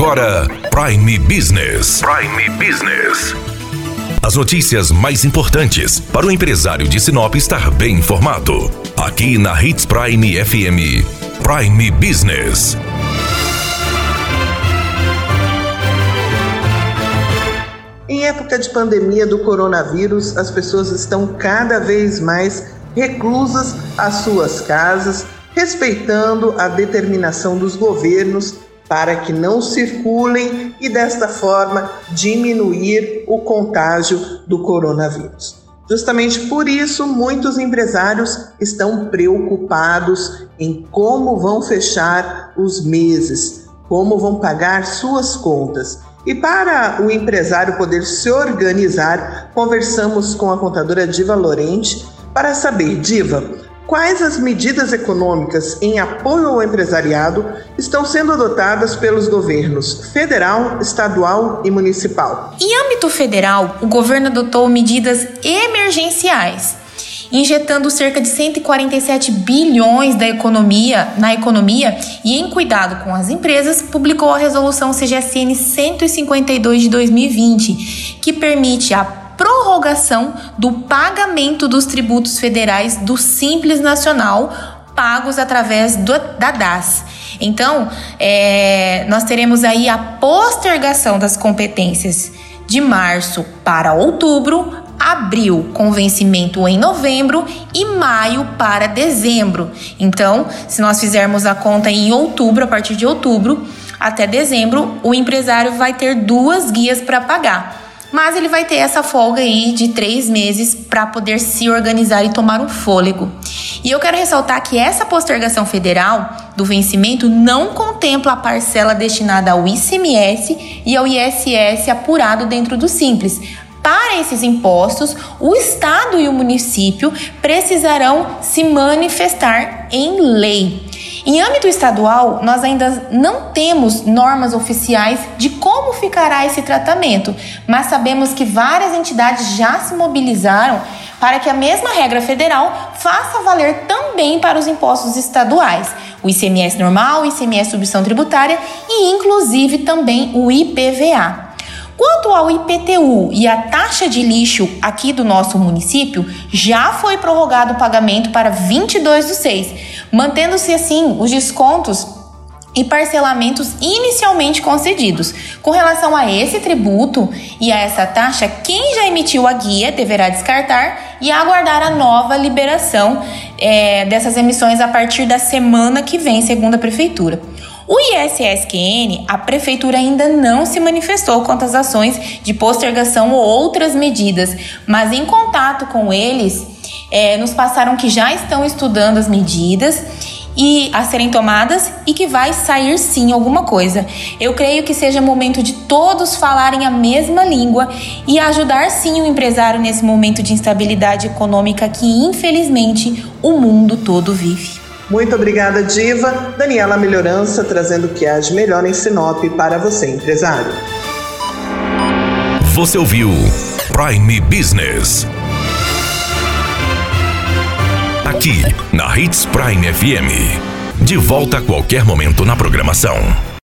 agora Prime Business. Prime Business. As notícias mais importantes para o empresário de Sinop estar bem informado. Aqui na Hits Prime FM. Prime Business. Em época de pandemia do coronavírus, as pessoas estão cada vez mais reclusas às suas casas, respeitando a determinação dos governos para que não circulem e desta forma diminuir o contágio do coronavírus. Justamente por isso, muitos empresários estão preocupados em como vão fechar os meses, como vão pagar suas contas. E para o empresário poder se organizar, conversamos com a contadora Diva Lorente para saber, Diva, quais as medidas econômicas em apoio ao empresariado estão sendo adotadas pelos governos federal, estadual e municipal. Em âmbito federal, o governo adotou medidas emergenciais, injetando cerca de 147 bilhões da economia na economia e em cuidado com as empresas, publicou a resolução CGSN 152 de 2020, que permite a prorrogação do pagamento dos tributos federais do Simples Nacional pagos através do, da DAS. Então, é, nós teremos aí a postergação das competências de março para outubro, abril com vencimento em novembro e maio para dezembro. Então, se nós fizermos a conta em outubro, a partir de outubro até dezembro, o empresário vai ter duas guias para pagar mas ele vai ter essa folga aí de três meses para poder se organizar e tomar um fôlego. E eu quero ressaltar que essa postergação federal do vencimento não contempla a parcela destinada ao ICMS e ao ISS apurado dentro do Simples. Para esses impostos, o Estado e o município precisarão se manifestar em lei. Em âmbito estadual, nós ainda não temos normas oficiais de como ficará esse tratamento, mas sabemos que várias entidades já se mobilizaram para que a mesma regra federal faça valer também para os impostos estaduais, o ICMS normal, o ICMS subção tributária e inclusive também o IPVA. Quanto ao IPTU e a taxa de lixo aqui do nosso município, já foi prorrogado o pagamento para 22 do 6, mantendo-se assim os descontos e parcelamentos inicialmente concedidos. Com relação a esse tributo e a essa taxa, quem já emitiu a guia deverá descartar e aguardar a nova liberação é, dessas emissões a partir da semana que vem, segundo a Prefeitura. O ISSQN, a prefeitura ainda não se manifestou quanto às ações de postergação ou outras medidas, mas em contato com eles, é, nos passaram que já estão estudando as medidas e a serem tomadas e que vai sair sim alguma coisa. Eu creio que seja momento de todos falarem a mesma língua e ajudar sim o empresário nesse momento de instabilidade econômica que infelizmente o mundo todo vive. Muito obrigada, Diva. Daniela Melhorança trazendo o que há de melhor em Sinop para você, empresário. Você ouviu Prime Business. Aqui, na Hits Prime FM. De volta a qualquer momento na programação.